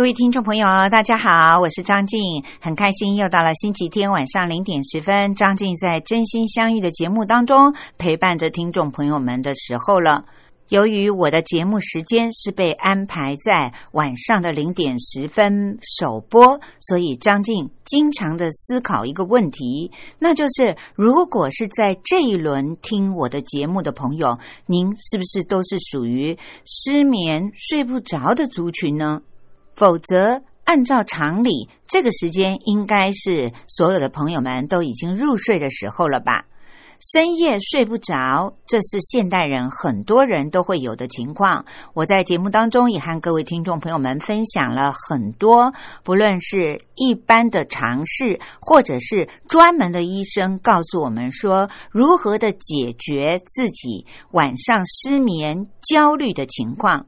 各位听众朋友，大家好，我是张静，很开心又到了星期天晚上零点十分，张静在真心相遇的节目当中陪伴着听众朋友们的时候了。由于我的节目时间是被安排在晚上的零点十分首播，所以张静经常的思考一个问题，那就是如果是在这一轮听我的节目的朋友，您是不是都是属于失眠睡不着的族群呢？否则，按照常理，这个时间应该是所有的朋友们都已经入睡的时候了吧？深夜睡不着，这是现代人很多人都会有的情况。我在节目当中也和各位听众朋友们分享了很多，不论是一般的尝试，或者是专门的医生告诉我们说如何的解决自己晚上失眠、焦虑的情况。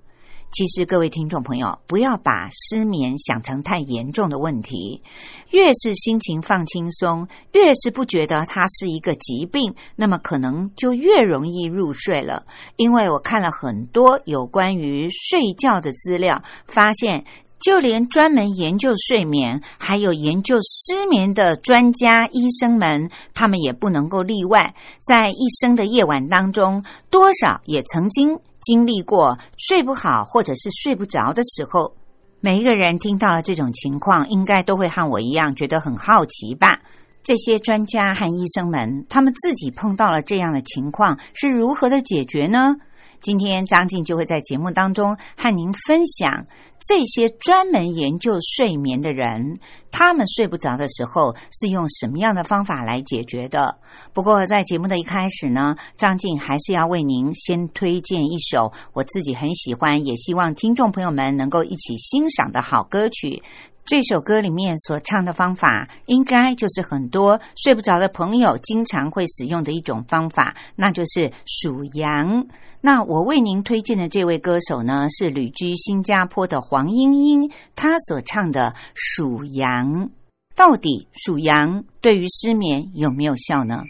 其实，各位听众朋友，不要把失眠想成太严重的问题。越是心情放轻松，越是不觉得它是一个疾病，那么可能就越容易入睡了。因为我看了很多有关于睡觉的资料，发现就连专门研究睡眠、还有研究失眠的专家医生们，他们也不能够例外。在一生的夜晚当中，多少也曾经。经历过睡不好或者是睡不着的时候，每一个人听到了这种情况，应该都会和我一样觉得很好奇吧？这些专家和医生们，他们自己碰到了这样的情况，是如何的解决呢？今天张静就会在节目当中和您分享这些专门研究睡眠的人，他们睡不着的时候是用什么样的方法来解决的。不过在节目的一开始呢，张静还是要为您先推荐一首我自己很喜欢，也希望听众朋友们能够一起欣赏的好歌曲。这首歌里面所唱的方法，应该就是很多睡不着的朋友经常会使用的一种方法，那就是数羊。那我为您推荐的这位歌手呢，是旅居新加坡的黄莺莺，她所唱的《数羊》，到底数羊对于失眠有没有效呢？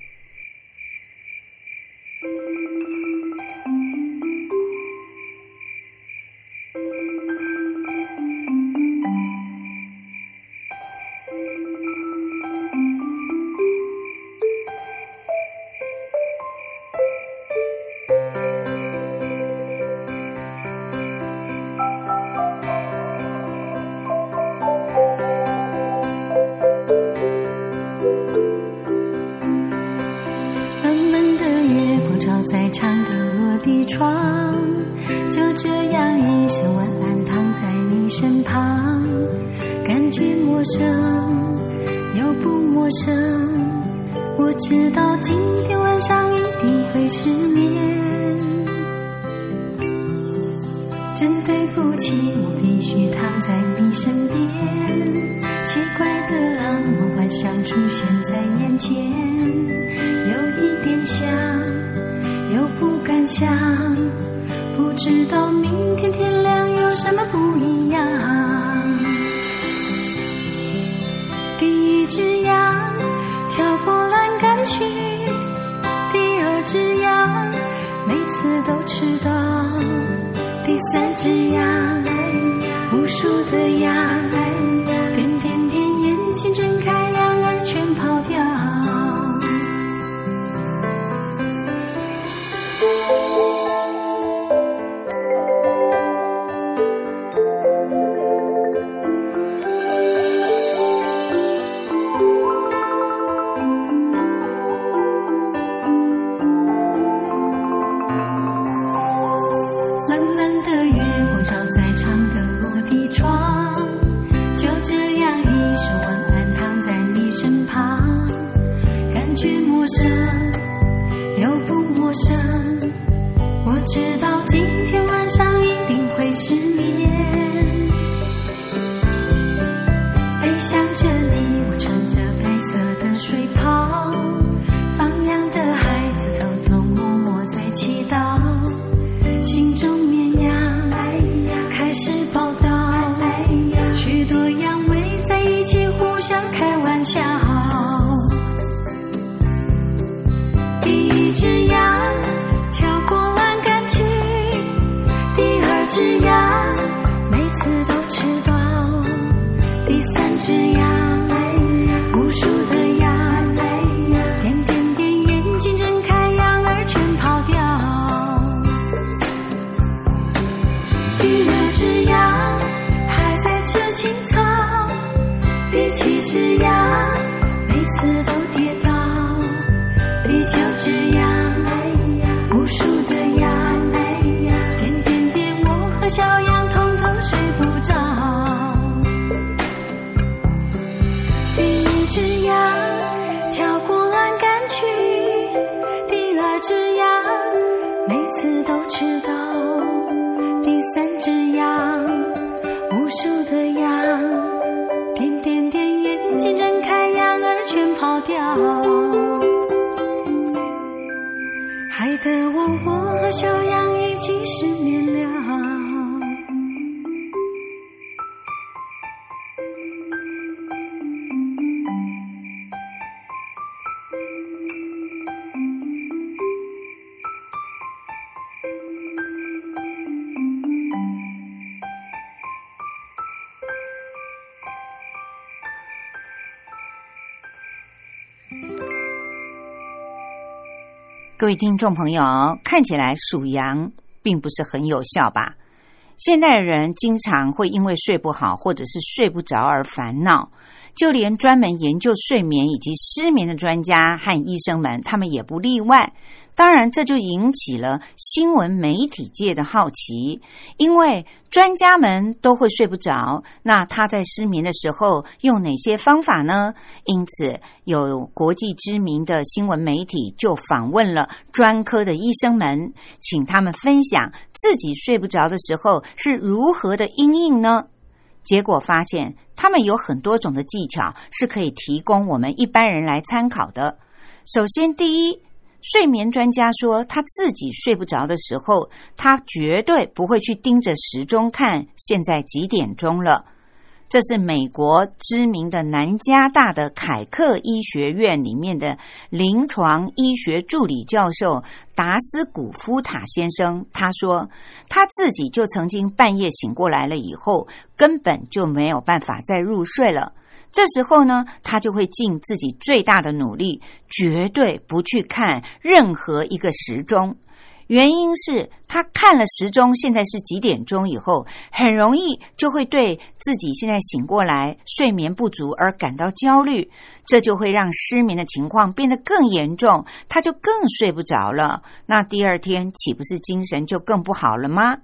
只羊每次都吃到。第三只羊，无数的羊，点点点眼睛睁开，羊儿全跑掉，害得我我小羊各位听众朋友，看起来数羊并不是很有效吧？现代人经常会因为睡不好或者是睡不着而烦恼，就连专门研究睡眠以及失眠的专家和医生们，他们也不例外。当然，这就引起了新闻媒体界的好奇，因为专家们都会睡不着，那他在失眠的时候用哪些方法呢？因此，有国际知名的新闻媒体就访问了专科的医生们，请他们分享自己睡不着的时候是如何的应应呢？结果发现，他们有很多种的技巧是可以提供我们一般人来参考的。首先，第一。睡眠专家说，他自己睡不着的时候，他绝对不会去盯着时钟看现在几点钟了。这是美国知名的南加大的凯克医学院里面的临床医学助理教授达斯古夫塔先生，他说他自己就曾经半夜醒过来了以后，根本就没有办法再入睡了。这时候呢，他就会尽自己最大的努力，绝对不去看任何一个时钟。原因是他看了时钟，现在是几点钟以后，很容易就会对自己现在醒过来、睡眠不足而感到焦虑，这就会让失眠的情况变得更严重，他就更睡不着了。那第二天岂不是精神就更不好了吗？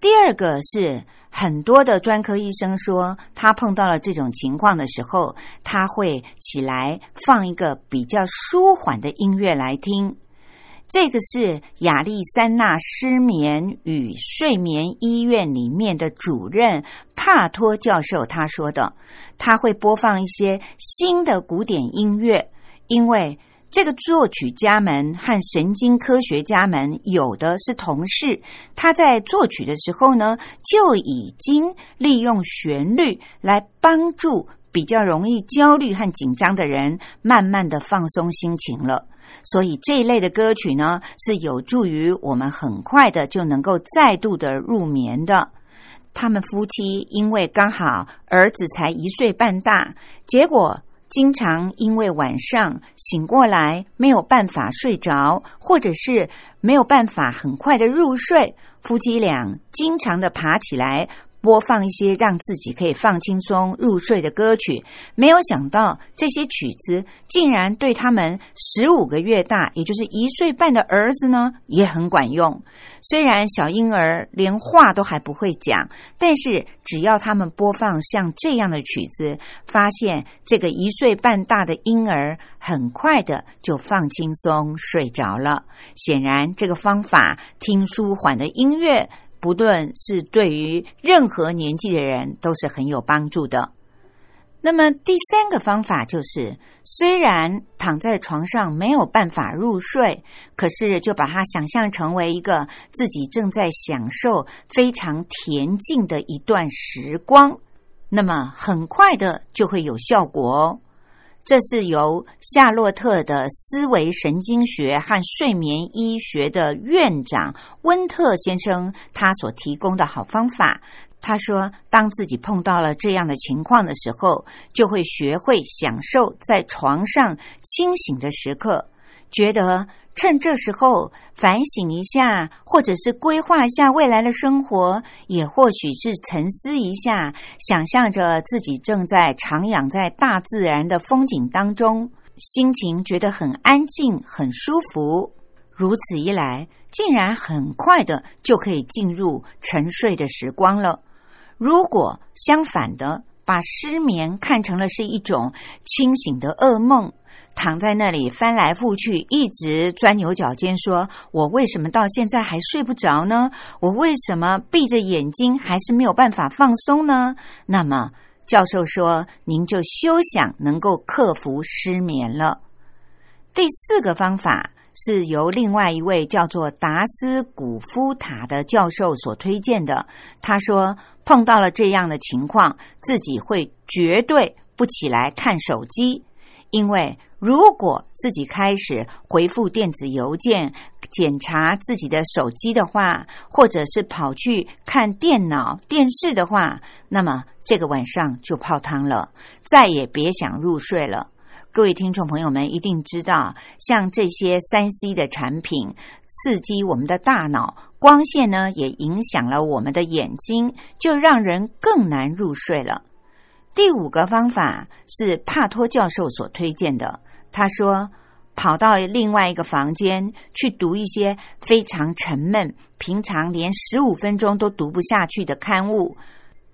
第二个是。很多的专科医生说，他碰到了这种情况的时候，他会起来放一个比较舒缓的音乐来听。这个是亚利桑那失眠与睡眠医院里面的主任帕托教授他说的，他会播放一些新的古典音乐，因为。这个作曲家们和神经科学家们有的是同事，他在作曲的时候呢，就已经利用旋律来帮助比较容易焦虑和紧张的人慢慢的放松心情了。所以这一类的歌曲呢，是有助于我们很快的就能够再度的入眠的。他们夫妻因为刚好儿子才一岁半大，结果。经常因为晚上醒过来没有办法睡着，或者是没有办法很快的入睡，夫妻俩经常的爬起来。播放一些让自己可以放轻松入睡的歌曲，没有想到这些曲子竟然对他们十五个月大，也就是一岁半的儿子呢也很管用。虽然小婴儿连话都还不会讲，但是只要他们播放像这样的曲子，发现这个一岁半大的婴儿很快的就放轻松睡着了。显然，这个方法听舒缓的音乐。不论是对于任何年纪的人都是很有帮助的。那么第三个方法就是，虽然躺在床上没有办法入睡，可是就把它想象成为一个自己正在享受非常恬静的一段时光，那么很快的就会有效果哦。这是由夏洛特的思维神经学和睡眠医学的院长温特先生他所提供的好方法。他说，当自己碰到了这样的情况的时候，就会学会享受在床上清醒的时刻，觉得。趁这时候反省一下，或者是规划一下未来的生活，也或许是沉思一下，想象着自己正在徜徉在大自然的风景当中，心情觉得很安静、很舒服。如此一来，竟然很快的就可以进入沉睡的时光了。如果相反的，把失眠看成了是一种清醒的噩梦。躺在那里翻来覆去，一直钻牛角尖，说我为什么到现在还睡不着呢？我为什么闭着眼睛还是没有办法放松呢？那么教授说，您就休想能够克服失眠了。第四个方法是由另外一位叫做达斯古夫塔的教授所推荐的。他说，碰到了这样的情况，自己会绝对不起来看手机，因为。如果自己开始回复电子邮件、检查自己的手机的话，或者是跑去看电脑、电视的话，那么这个晚上就泡汤了，再也别想入睡了。各位听众朋友们一定知道，像这些三 C 的产品刺激我们的大脑，光线呢也影响了我们的眼睛，就让人更难入睡了。第五个方法是帕托教授所推荐的。他说：“跑到另外一个房间去读一些非常沉闷、平常连十五分钟都读不下去的刊物。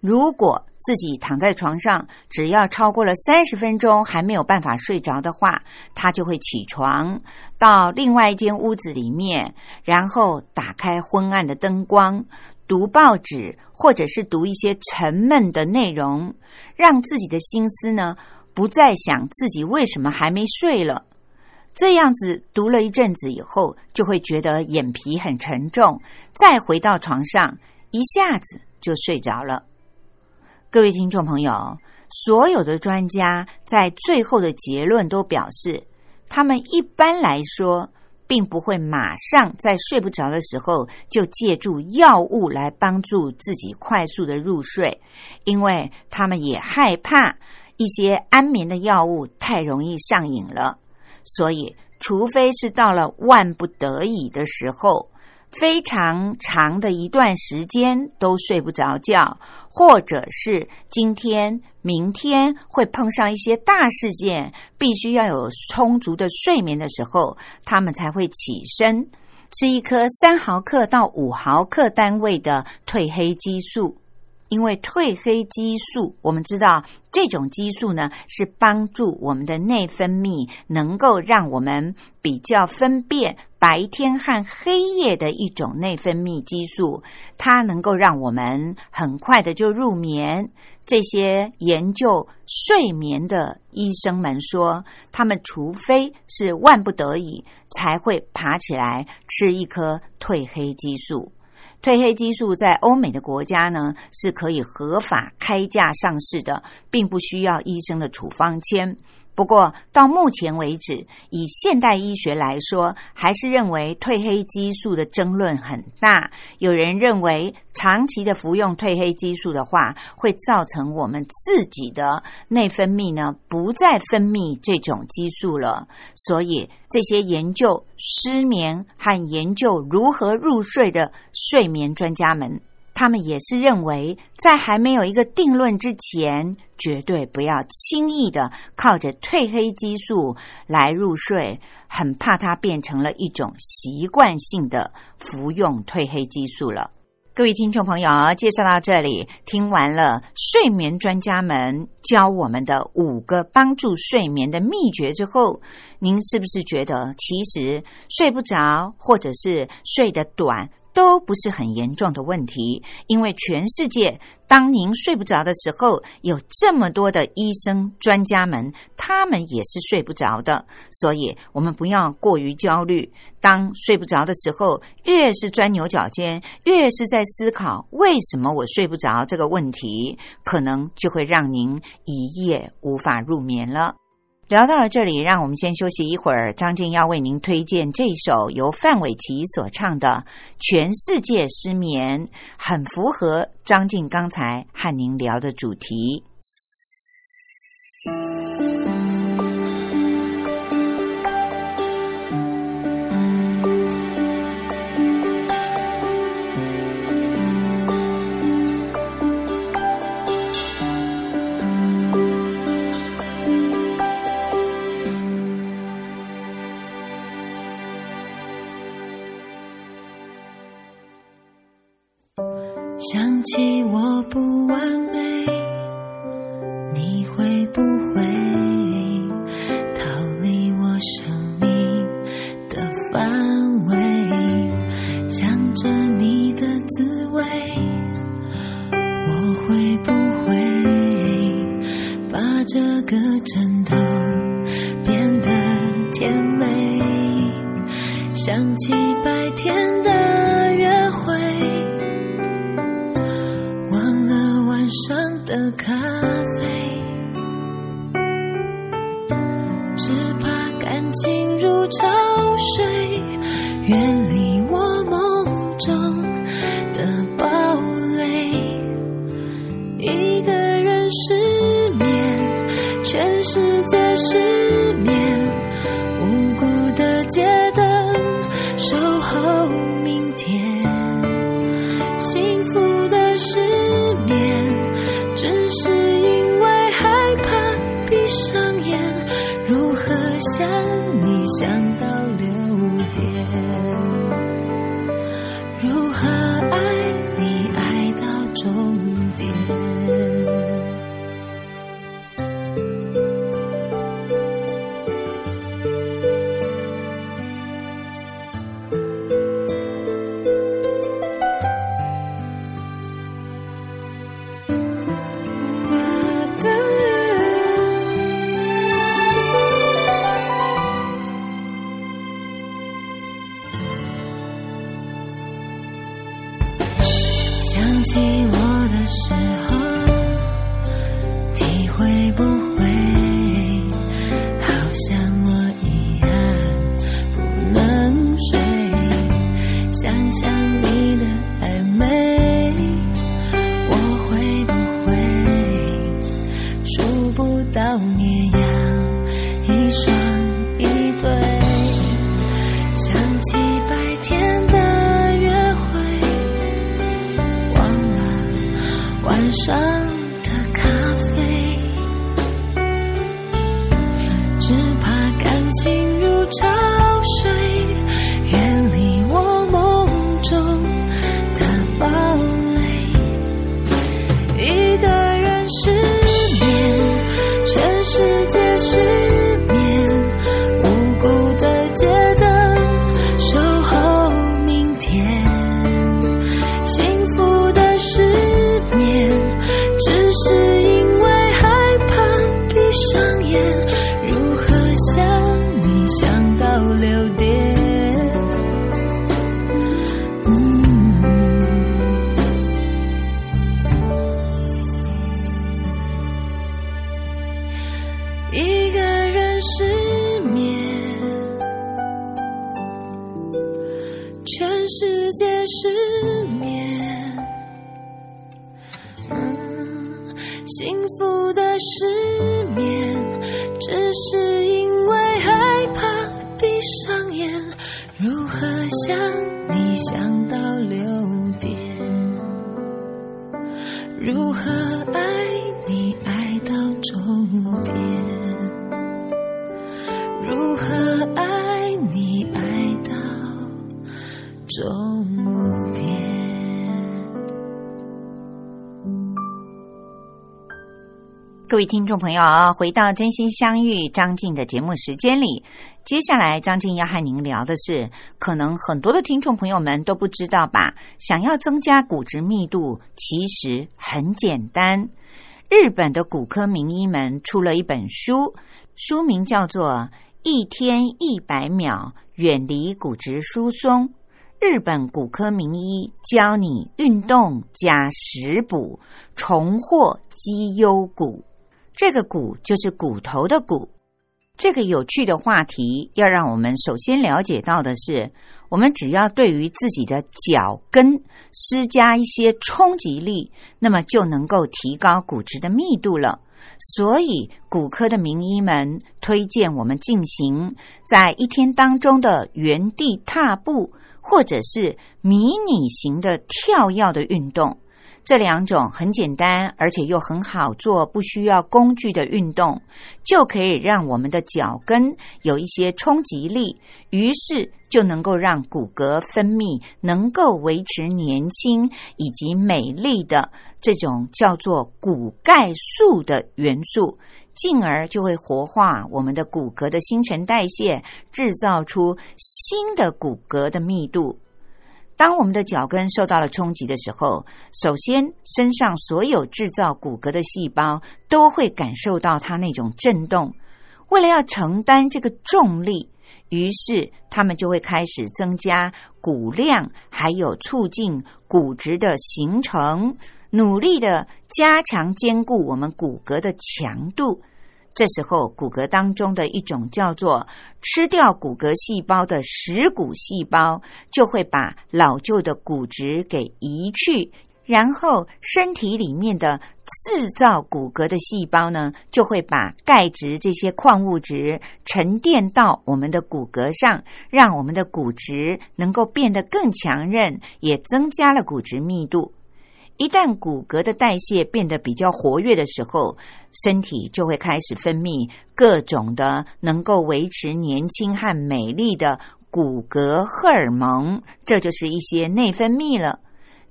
如果自己躺在床上，只要超过了三十分钟还没有办法睡着的话，他就会起床到另外一间屋子里面，然后打开昏暗的灯光，读报纸或者是读一些沉闷的内容，让自己的心思呢。”不再想自己为什么还没睡了，这样子读了一阵子以后，就会觉得眼皮很沉重，再回到床上，一下子就睡着了。各位听众朋友，所有的专家在最后的结论都表示，他们一般来说并不会马上在睡不着的时候就借助药物来帮助自己快速的入睡，因为他们也害怕。一些安眠的药物太容易上瘾了，所以除非是到了万不得已的时候，非常长的一段时间都睡不着觉，或者是今天、明天会碰上一些大事件，必须要有充足的睡眠的时候，他们才会起身吃一颗三毫克到五毫克单位的褪黑激素。因为褪黑激素，我们知道这种激素呢是帮助我们的内分泌，能够让我们比较分辨白天和黑夜的一种内分泌激素，它能够让我们很快的就入眠。这些研究睡眠的医生们说，他们除非是万不得已，才会爬起来吃一颗褪黑激素。褪黑激素在欧美的国家呢是可以合法开价上市的，并不需要医生的处方签。不过到目前为止，以现代医学来说，还是认为褪黑激素的争论很大。有人认为长期的服用褪黑激素的话，会造成我们自己的内分泌呢不再分泌这种激素了。所以这些研究失眠和研究如何入睡的睡眠专家们。他们也是认为，在还没有一个定论之前，绝对不要轻易的靠着褪黑激素来入睡，很怕它变成了一种习惯性的服用褪黑激素了。各位听众朋友，介绍到这里，听完了睡眠专家们教我们的五个帮助睡眠的秘诀之后，您是不是觉得其实睡不着，或者是睡得短？都不是很严重的问题，因为全世界，当您睡不着的时候，有这么多的医生专家们，他们也是睡不着的。所以，我们不要过于焦虑。当睡不着的时候，越是钻牛角尖，越是在思考为什么我睡不着这个问题，可能就会让您一夜无法入眠了。聊到了这里，让我们先休息一会儿。张静要为您推荐这首由范玮琪所唱的《全世界失眠》，很符合张静刚才和您聊的主题。嗯不完各位听众朋友，回到真心相遇张静的节目时间里，接下来张静要和您聊的是，可能很多的听众朋友们都不知道吧？想要增加骨质密度，其实很简单。日本的骨科名医们出了一本书，书名叫做《一天一百秒远离骨质疏松》。日本骨科名医教你运动加食补，重获肌优骨。这个骨就是骨头的骨。这个有趣的话题，要让我们首先了解到的是，我们只要对于自己的脚跟施加一些冲击力，那么就能够提高骨质的密度了。所以，骨科的名医们推荐我们进行在一天当中的原地踏步，或者是迷你型的跳跃的运动。这两种很简单，而且又很好做，不需要工具的运动，就可以让我们的脚跟有一些冲击力，于是就能够让骨骼分泌能够维持年轻以及美丽的这种叫做骨钙素的元素，进而就会活化我们的骨骼的新陈代谢，制造出新的骨骼的密度。当我们的脚跟受到了冲击的时候，首先身上所有制造骨骼的细胞都会感受到它那种震动。为了要承担这个重力，于是他们就会开始增加骨量，还有促进骨质的形成，努力的加强坚固我们骨骼的强度。这时候，骨骼当中的一种叫做吃掉骨骼细胞的食骨细胞，就会把老旧的骨质给移去，然后身体里面的制造骨骼的细胞呢，就会把钙质这些矿物质沉淀到我们的骨骼上，让我们的骨质能够变得更强韧，也增加了骨质密度。一旦骨骼的代谢变得比较活跃的时候，身体就会开始分泌各种的能够维持年轻和美丽的骨骼荷尔蒙，这就是一些内分泌了。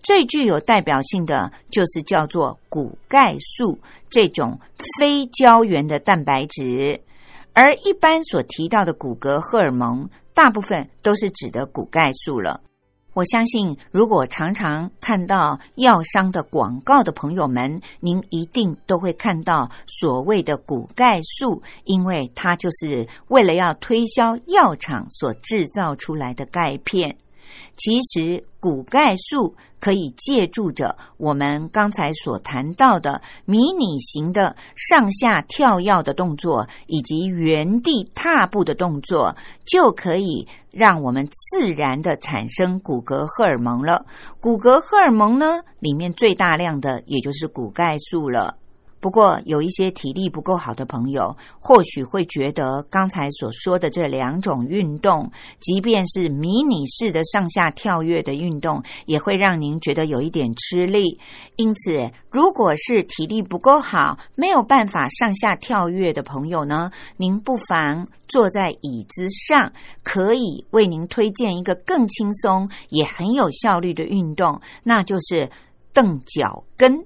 最具有代表性的就是叫做骨钙素这种非胶原的蛋白质，而一般所提到的骨骼荷尔蒙，大部分都是指的骨钙素了。我相信，如果常常看到药商的广告的朋友们，您一定都会看到所谓的骨钙素，因为它就是为了要推销药厂所制造出来的钙片。其实，骨钙素可以借助着我们刚才所谈到的迷你型的上下跳跃的动作，以及原地踏步的动作，就可以让我们自然的产生骨骼荷尔蒙了。骨骼荷尔蒙呢，里面最大量的也就是骨钙素了。不过，有一些体力不够好的朋友，或许会觉得刚才所说的这两种运动，即便是迷你式的上下跳跃的运动，也会让您觉得有一点吃力。因此，如果是体力不够好、没有办法上下跳跃的朋友呢，您不妨坐在椅子上，可以为您推荐一个更轻松也很有效率的运动，那就是蹬脚跟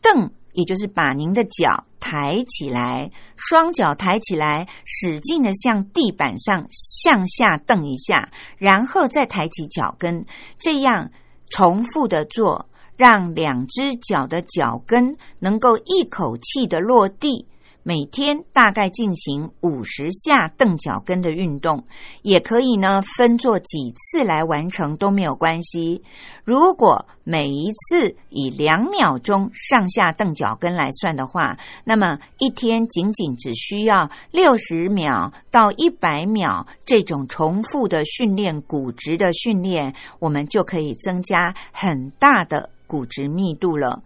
蹬。也就是把您的脚抬起来，双脚抬起来，使劲的向地板上向下蹬一下，然后再抬起脚跟，这样重复的做，让两只脚的脚跟能够一口气的落地。每天大概进行五十下蹬脚跟的运动，也可以呢分做几次来完成都没有关系。如果每一次以两秒钟上下蹬脚跟来算的话，那么一天仅仅只需要六十秒到一百秒这种重复的训练骨质的训练，我们就可以增加很大的骨质密度了。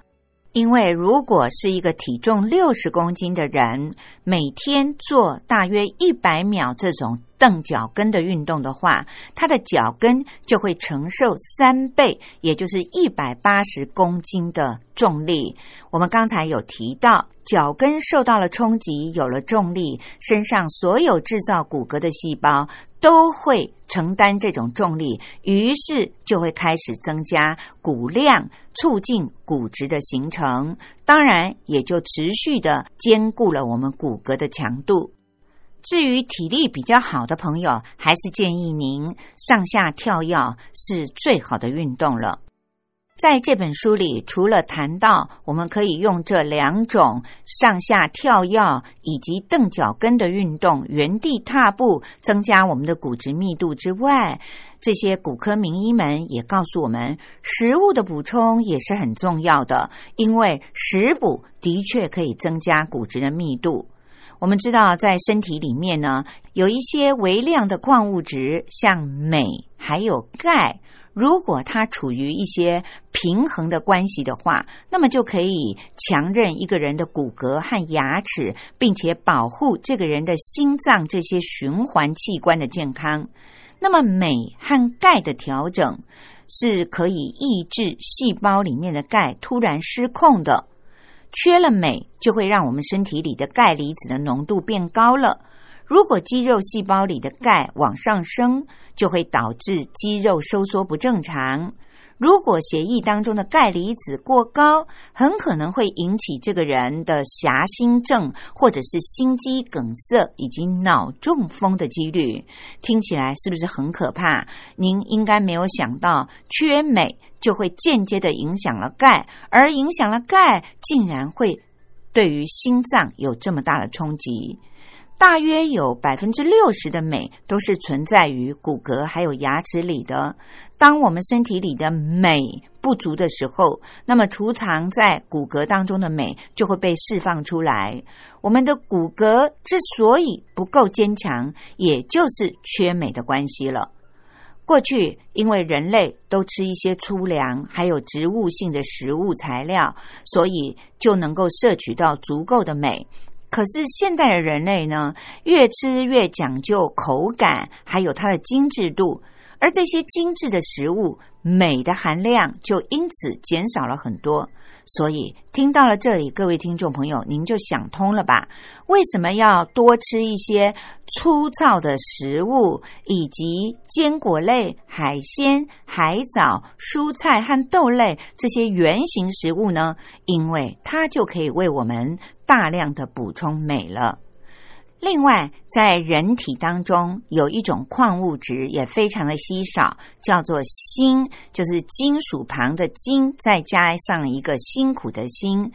因为如果是一个体重六十公斤的人，每天做大约一百秒这种蹬脚跟的运动的话，他的脚跟就会承受三倍，也就是一百八十公斤的重力。我们刚才有提到，脚跟受到了冲击，有了重力，身上所有制造骨骼的细胞。都会承担这种重力，于是就会开始增加骨量，促进骨质的形成，当然也就持续的兼顾了我们骨骼的强度。至于体力比较好的朋友，还是建议您上下跳跃是最好的运动了。在这本书里，除了谈到我们可以用这两种上下跳跃以及蹬脚跟的运动，原地踏步增加我们的骨质密度之外，这些骨科名医们也告诉我们，食物的补充也是很重要的，因为食补的确可以增加骨质的密度。我们知道，在身体里面呢，有一些微量的矿物质，像镁还有钙。如果它处于一些平衡的关系的话，那么就可以强韧一个人的骨骼和牙齿，并且保护这个人的心脏这些循环器官的健康。那么镁和钙的调整是可以抑制细胞里面的钙突然失控的。缺了镁，就会让我们身体里的钙离子的浓度变高了。如果肌肉细胞里的钙往上升，就会导致肌肉收缩不正常。如果血液当中的钙离子过高，很可能会引起这个人的狭心症，或者是心肌梗塞以及脑中风的几率。听起来是不是很可怕？您应该没有想到，缺镁就会间接的影响了钙，而影响了钙，竟然会对于心脏有这么大的冲击。大约有百分之六十的镁都是存在于骨骼还有牙齿里的。当我们身体里的镁不足的时候，那么储藏在骨骼当中的镁就会被释放出来。我们的骨骼之所以不够坚强，也就是缺镁的关系了。过去因为人类都吃一些粗粮，还有植物性的食物材料，所以就能够摄取到足够的镁。可是现代的人类呢，越吃越讲究口感，还有它的精致度，而这些精致的食物，镁的含量就因此减少了很多。所以听到了这里，各位听众朋友，您就想通了吧？为什么要多吃一些粗糙的食物，以及坚果类、海鲜、海藻、蔬菜和豆类这些原形食物呢？因为它就可以为我们大量的补充镁了。另外，在人体当中有一种矿物质也非常的稀少，叫做锌，就是金属旁的金，再加上一个辛苦的辛。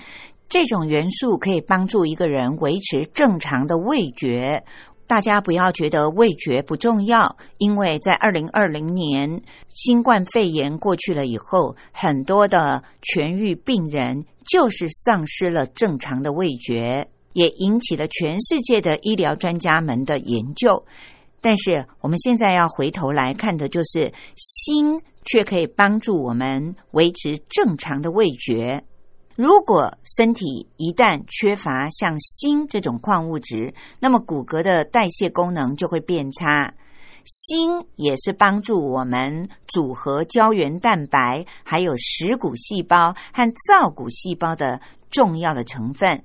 这种元素可以帮助一个人维持正常的味觉。大家不要觉得味觉不重要，因为在二零二零年新冠肺炎过去了以后，很多的痊愈病人就是丧失了正常的味觉。也引起了全世界的医疗专家们的研究，但是我们现在要回头来看的，就是锌却可以帮助我们维持正常的味觉。如果身体一旦缺乏像锌这种矿物质，那么骨骼的代谢功能就会变差。锌也是帮助我们组合胶原蛋白、还有食骨细胞和造骨细胞的重要的成分。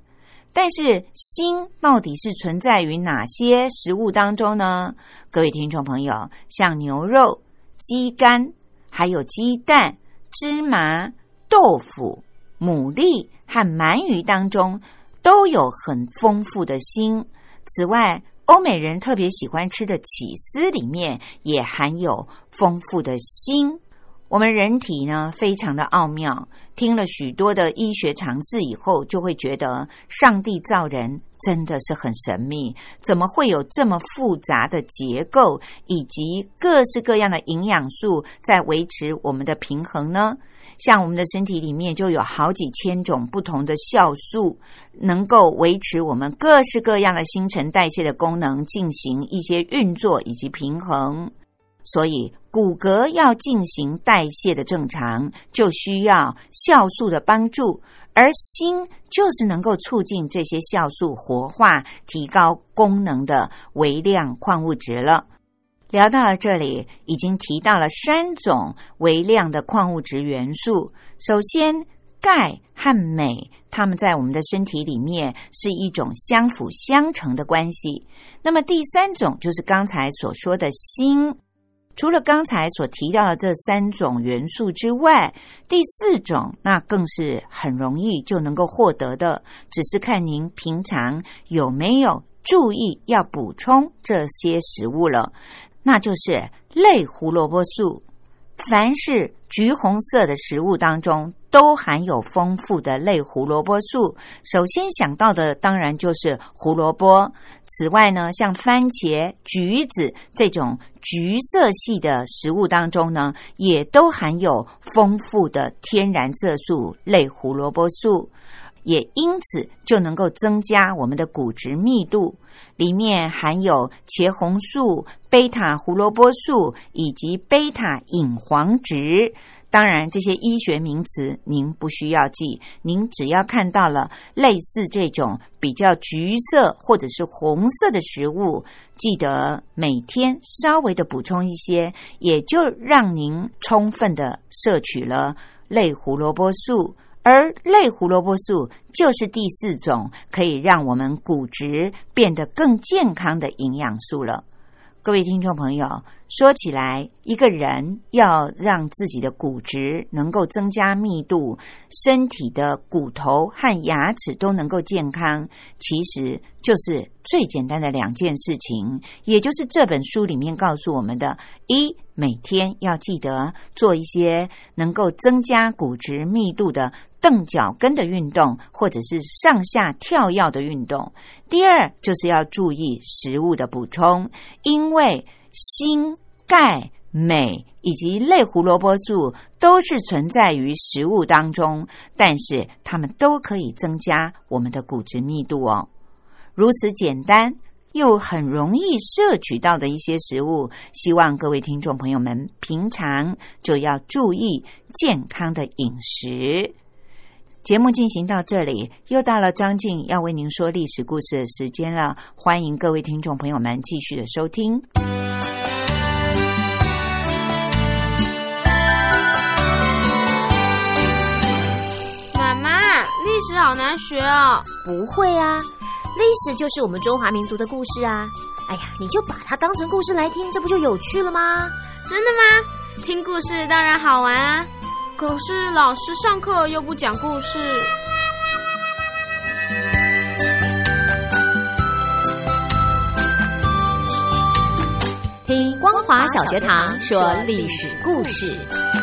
但是锌到底是存在于哪些食物当中呢？各位听众朋友，像牛肉、鸡肝、还有鸡蛋、芝麻、豆腐、牡蛎和鳗鱼当中都有很丰富的锌。此外，欧美人特别喜欢吃的起司里面也含有丰富的锌。我们人体呢，非常的奥妙。听了许多的医学常识以后，就会觉得上帝造人真的是很神秘。怎么会有这么复杂的结构，以及各式各样的营养素在维持我们的平衡呢？像我们的身体里面就有好几千种不同的酵素，能够维持我们各式各样的新陈代谢的功能，进行一些运作以及平衡。所以，骨骼要进行代谢的正常，就需要酵素的帮助，而锌就是能够促进这些酵素活化、提高功能的微量矿物质了。聊到了这里，已经提到了三种微量的矿物质元素。首先，钙和镁，它们在我们的身体里面是一种相辅相成的关系。那么，第三种就是刚才所说的锌。除了刚才所提到的这三种元素之外，第四种那更是很容易就能够获得的，只是看您平常有没有注意要补充这些食物了。那就是类胡萝卜素。凡是橘红色的食物当中，都含有丰富的类胡萝卜素。首先想到的当然就是胡萝卜。此外呢，像番茄、橘子这种橘色系的食物当中呢，也都含有丰富的天然色素类胡萝卜素。也因此就能够增加我们的骨质密度。里面含有茄红素、贝塔胡萝卜素以及贝塔隐黄质。当然，这些医学名词您不需要记，您只要看到了类似这种比较橘色或者是红色的食物，记得每天稍微的补充一些，也就让您充分的摄取了类胡萝卜素。而类胡萝卜素就是第四种可以让我们骨质变得更健康的营养素了。各位听众朋友。说起来，一个人要让自己的骨质能够增加密度，身体的骨头和牙齿都能够健康，其实就是最简单的两件事情，也就是这本书里面告诉我们的：一，每天要记得做一些能够增加骨质密度的蹬脚跟的运动，或者是上下跳跃的运动；第二，就是要注意食物的补充，因为锌。钙、镁以及类胡萝卜素都是存在于食物当中，但是它们都可以增加我们的骨质密度哦。如此简单又很容易摄取到的一些食物，希望各位听众朋友们平常就要注意健康的饮食。节目进行到这里，又到了张静要为您说历史故事的时间了，欢迎各位听众朋友们继续的收听。妈妈历史好难学哦，不会啊，历史就是我们中华民族的故事啊。哎呀，你就把它当成故事来听，这不就有趣了吗？真的吗？听故事当然好玩啊，可是老师上课又不讲故事。听光华小学堂说历史故事。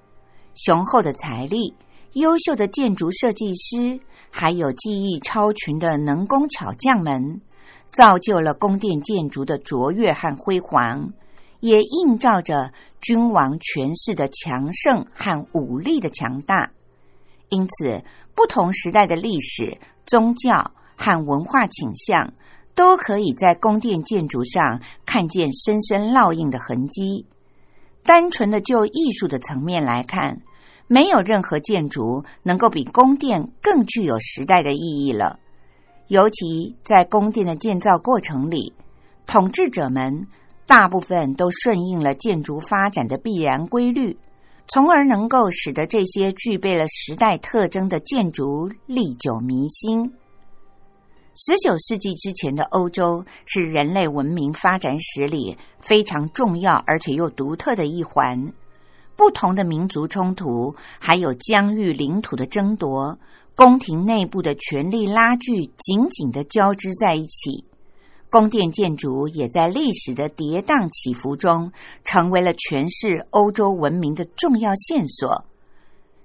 雄厚的财力、优秀的建筑设计师，还有技艺超群的能工巧匠们，造就了宫殿建筑的卓越和辉煌，也映照着君王权势的强盛和武力的强大。因此，不同时代的历史、宗教和文化倾向，都可以在宫殿建筑上看见深深烙印的痕迹。单纯的就艺术的层面来看，没有任何建筑能够比宫殿更具有时代的意义了。尤其在宫殿的建造过程里，统治者们大部分都顺应了建筑发展的必然规律，从而能够使得这些具备了时代特征的建筑历久弥新。十九世纪之前的欧洲是人类文明发展史里非常重要而且又独特的一环。不同的民族冲突，还有疆域领土的争夺，宫廷内部的权力拉锯紧紧的交织在一起。宫殿建筑也在历史的跌宕起伏中，成为了诠释欧洲文明的重要线索。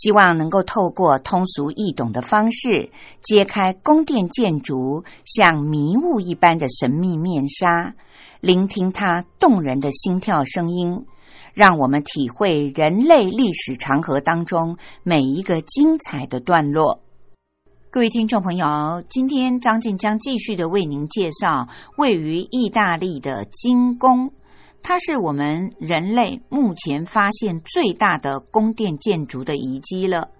希望能够透过通俗易懂的方式，揭开宫殿建筑像迷雾一般的神秘面纱，聆听它动人的心跳声音，让我们体会人类历史长河当中每一个精彩的段落。各位听众朋友，今天张静将继续的为您介绍位于意大利的金宫。它是我们人类目前发现最大的宫殿建筑的遗迹了。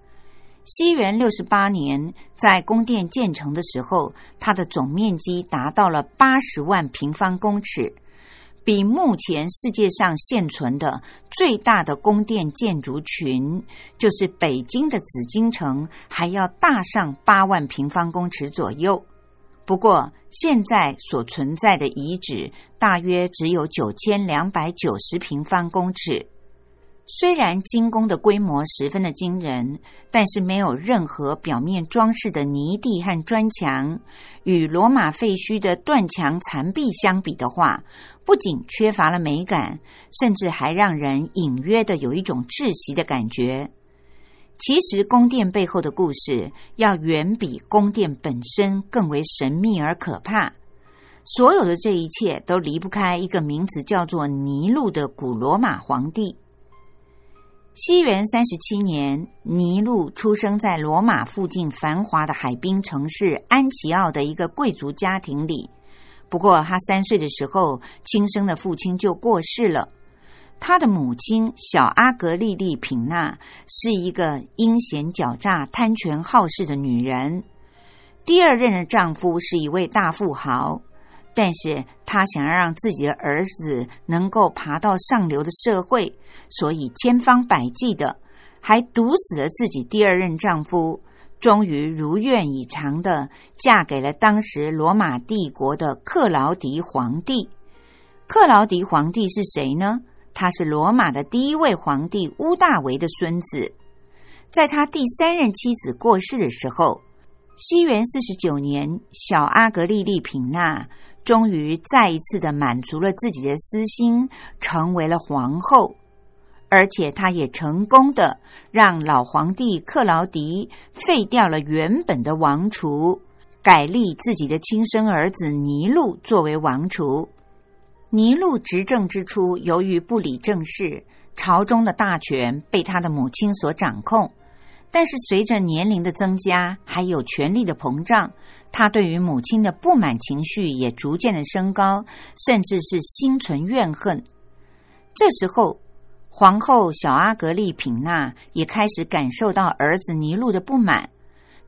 西元六十八年，在宫殿建成的时候，它的总面积达到了八十万平方公尺，比目前世界上现存的最大的宫殿建筑群，就是北京的紫禁城，还要大上八万平方公尺左右。不过，现在所存在的遗址大约只有九千两百九十平方公尺。虽然金宫的规模十分的惊人，但是没有任何表面装饰的泥地和砖墙，与罗马废墟的断墙残壁相比的话，不仅缺乏了美感，甚至还让人隐约的有一种窒息的感觉。其实，宫殿背后的故事要远比宫殿本身更为神秘而可怕。所有的这一切都离不开一个名字叫做尼禄的古罗马皇帝。西元三十七年，尼禄出生在罗马附近繁华的海滨城市安琪奥的一个贵族家庭里。不过，他三岁的时候，亲生的父亲就过世了。他的母亲小阿格丽丽品娜是一个阴险狡诈、贪权好事的女人。第二任的丈夫是一位大富豪，但是她想要让自己的儿子能够爬到上流的社会，所以千方百计的还毒死了自己第二任丈夫。终于如愿以偿的嫁给了当时罗马帝国的克劳迪皇帝。克劳迪皇帝是谁呢？他是罗马的第一位皇帝乌大维的孙子，在他第三任妻子过世的时候，西元四十九年，小阿格丽丽品娜终于再一次的满足了自己的私心，成为了皇后，而且她也成功的让老皇帝克劳迪废掉了原本的王储，改立自己的亲生儿子尼禄作为王储。尼禄执政之初，由于不理政事，朝中的大权被他的母亲所掌控。但是随着年龄的增加，还有权力的膨胀，他对于母亲的不满情绪也逐渐的升高，甚至是心存怨恨。这时候，皇后小阿格丽品娜也开始感受到儿子尼禄的不满，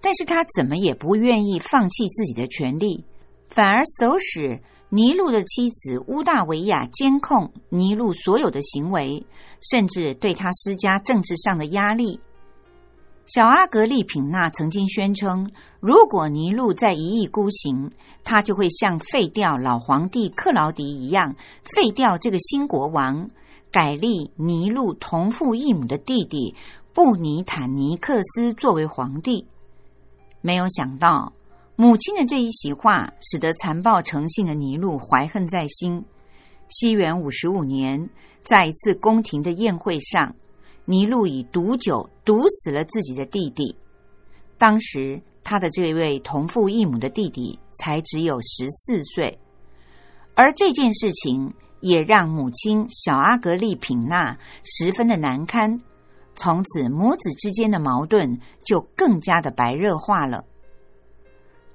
但是他怎么也不愿意放弃自己的权利，反而唆使。尼禄的妻子乌大维亚监控尼禄所有的行为，甚至对他施加政治上的压力。小阿格利品娜曾经宣称，如果尼禄再一意孤行，他就会像废掉老皇帝克劳迪一样，废掉这个新国王，改立尼禄同父异母的弟弟布尼坦尼克斯作为皇帝。没有想到，母亲的这一席话，使得残暴成性的尼禄怀恨在心。西元五十五年，在一次宫廷的宴会上，尼禄以毒酒毒死了自己的弟弟。当时，他的这位同父异母的弟弟才只有十四岁，而这件事情也让母亲小阿格丽品娜十分的难堪。从此，母子之间的矛盾就更加的白热化了。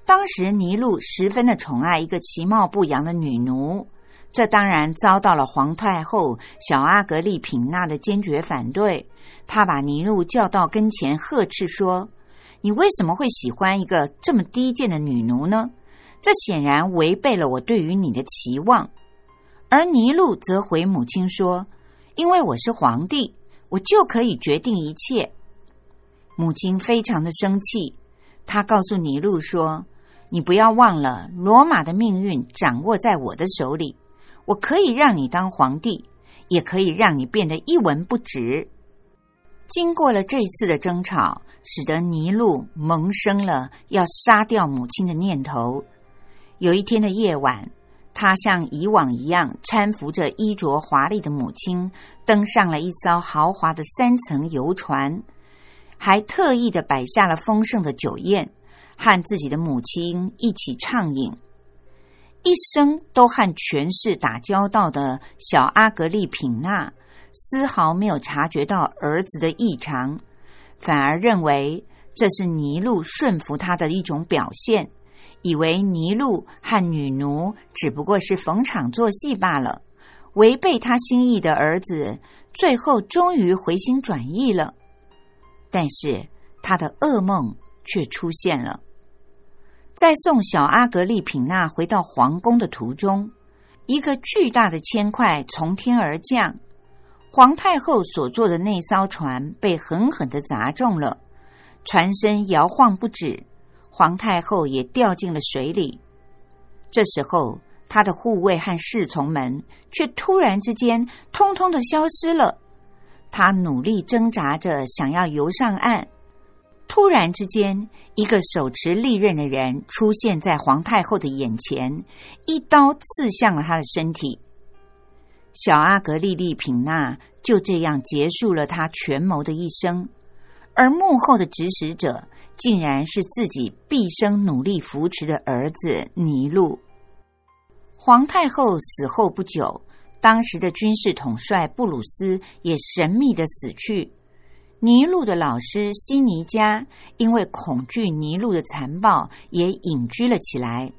当时，尼禄十分的宠爱一个其貌不扬的女奴，这当然遭到了皇太后小阿格丽品娜的坚决反对。她把尼禄叫到跟前，呵斥说：“你为什么会喜欢一个这么低贱的女奴呢？这显然违背了我对于你的期望。”而尼禄则回母亲说：“因为我是皇帝。”我就可以决定一切。母亲非常的生气，她告诉尼禄说：“你不要忘了，罗马的命运掌握在我的手里。我可以让你当皇帝，也可以让你变得一文不值。”经过了这次的争吵，使得尼禄萌生了要杀掉母亲的念头。有一天的夜晚。他像以往一样搀扶着衣着华丽的母亲，登上了一艘豪华的三层游船，还特意的摆下了丰盛的酒宴，和自己的母亲一起畅饮。一生都和权势打交道的小阿格丽品娜，丝毫没有察觉到儿子的异常，反而认为这是尼禄顺服他的一种表现。以为尼禄和女奴只不过是逢场作戏罢了，违背他心意的儿子，最后终于回心转意了。但是他的噩梦却出现了，在送小阿格丽品娜回到皇宫的途中，一个巨大的铅块从天而降，皇太后所坐的那艘船被狠狠的砸中了，船身摇晃不止。皇太后也掉进了水里。这时候，她的护卫和侍从们却突然之间通通的消失了。她努力挣扎着想要游上岸，突然之间，一个手持利刃的人出现在皇太后的眼前，一刀刺向了她的身体。小阿格丽丽品娜就这样结束了她权谋的一生，而幕后的指使者。竟然是自己毕生努力扶持的儿子尼禄。皇太后死后不久，当时的军事统帅布鲁斯也神秘的死去。尼禄的老师西尼加因为恐惧尼禄的残暴，也隐居了起来。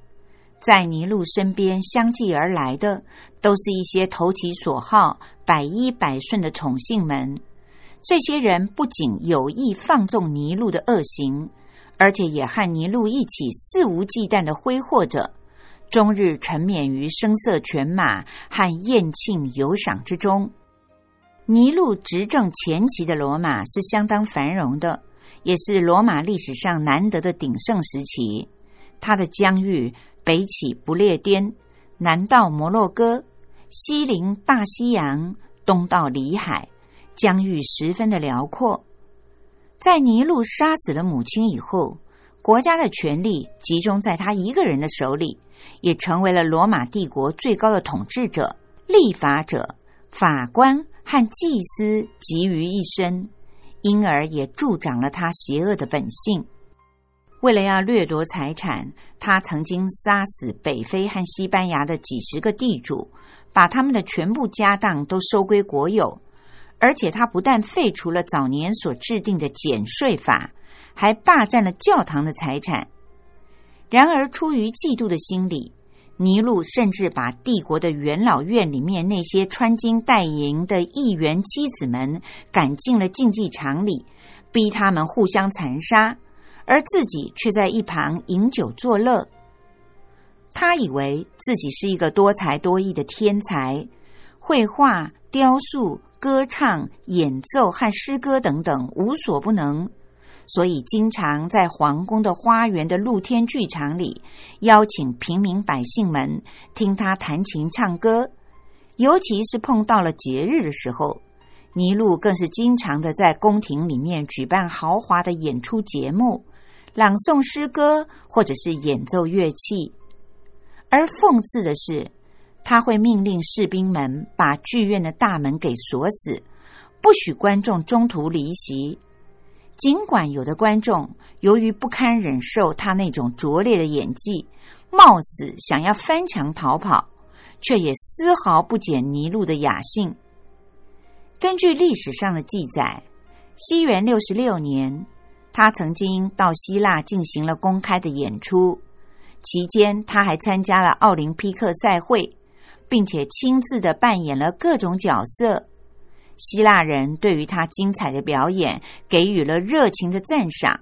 在尼禄身边相继而来的，都是一些投其所好、百依百顺的宠幸们。这些人不仅有意放纵尼禄的恶行，而且也和尼禄一起肆无忌惮的挥霍着，终日沉湎于声色犬马和宴庆游赏之中。尼禄执政前期的罗马是相当繁荣的，也是罗马历史上难得的鼎盛时期。他的疆域北起不列颠，南到摩洛哥，西临大西洋，东到里海。疆域十分的辽阔，在尼禄杀死了母亲以后，国家的权力集中在他一个人的手里，也成为了罗马帝国最高的统治者、立法者、法官和祭司集于一身，因而也助长了他邪恶的本性。为了要掠夺财产，他曾经杀死北非和西班牙的几十个地主，把他们的全部家当都收归国有。而且他不但废除了早年所制定的减税法，还霸占了教堂的财产。然而，出于嫉妒的心理，尼禄甚至把帝国的元老院里面那些穿金戴银的议员妻子们赶进了竞技场里，逼他们互相残杀，而自己却在一旁饮酒作乐。他以为自己是一个多才多艺的天才，绘画、雕塑。歌唱、演奏和诗歌等等无所不能，所以经常在皇宫的花园的露天剧场里邀请平民百姓们听他弹琴唱歌。尤其是碰到了节日的时候，尼禄更是经常的在宫廷里面举办豪华的演出节目，朗诵诗歌或者是演奏乐器。而讽刺的是，他会命令士兵们把剧院的大门给锁死，不许观众中途离席。尽管有的观众由于不堪忍受他那种拙劣的演技，冒死想要翻墙逃跑，却也丝毫不减尼禄的雅兴。根据历史上的记载，西元六十六年，他曾经到希腊进行了公开的演出，期间他还参加了奥林匹克赛会，并且亲自的扮演了各种角色。希腊人对于他精彩的表演给予了热情的赞赏，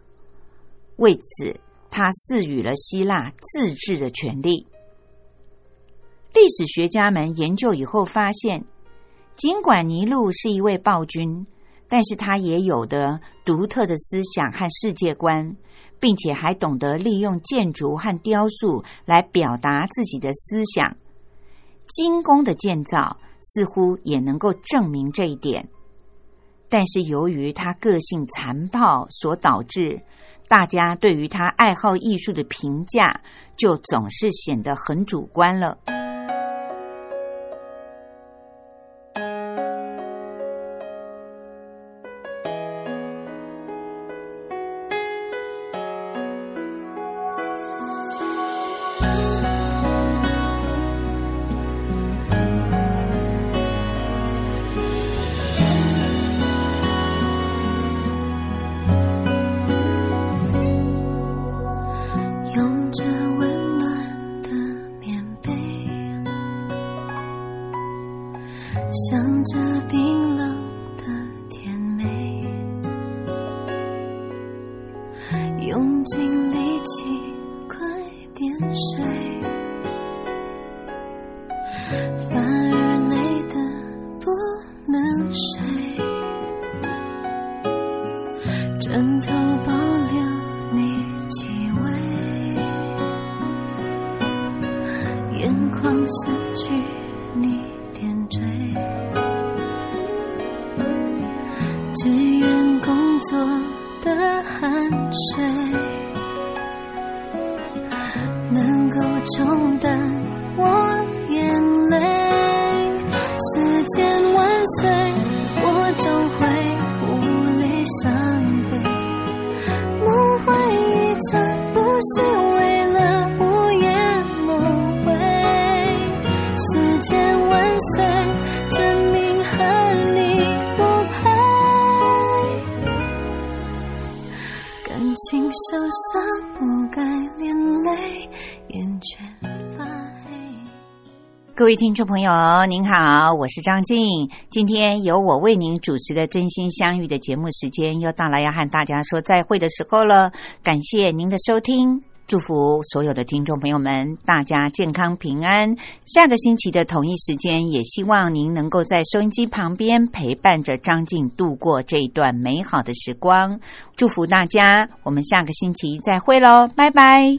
为此他赐予了希腊自治的权利。历史学家们研究以后发现，尽管尼禄是一位暴君，但是他也有的独特的思想和世界观，并且还懂得利用建筑和雕塑来表达自己的思想。精工的建造。似乎也能够证明这一点，但是由于他个性残暴所导致，大家对于他爱好艺术的评价就总是显得很主观了。只愿工作的汗水能够冲淡我眼泪，时间万岁，我终会无力伤悲，梦回一场不是我。各位听众朋友，您好，我是张静。今天由我为您主持的《真心相遇》的节目时间又到了，要和大家说再会的时候了。感谢您的收听，祝福所有的听众朋友们，大家健康平安。下个星期的同一时间，也希望您能够在收音机旁边陪伴着张静度过这一段美好的时光。祝福大家，我们下个星期再会喽，拜拜。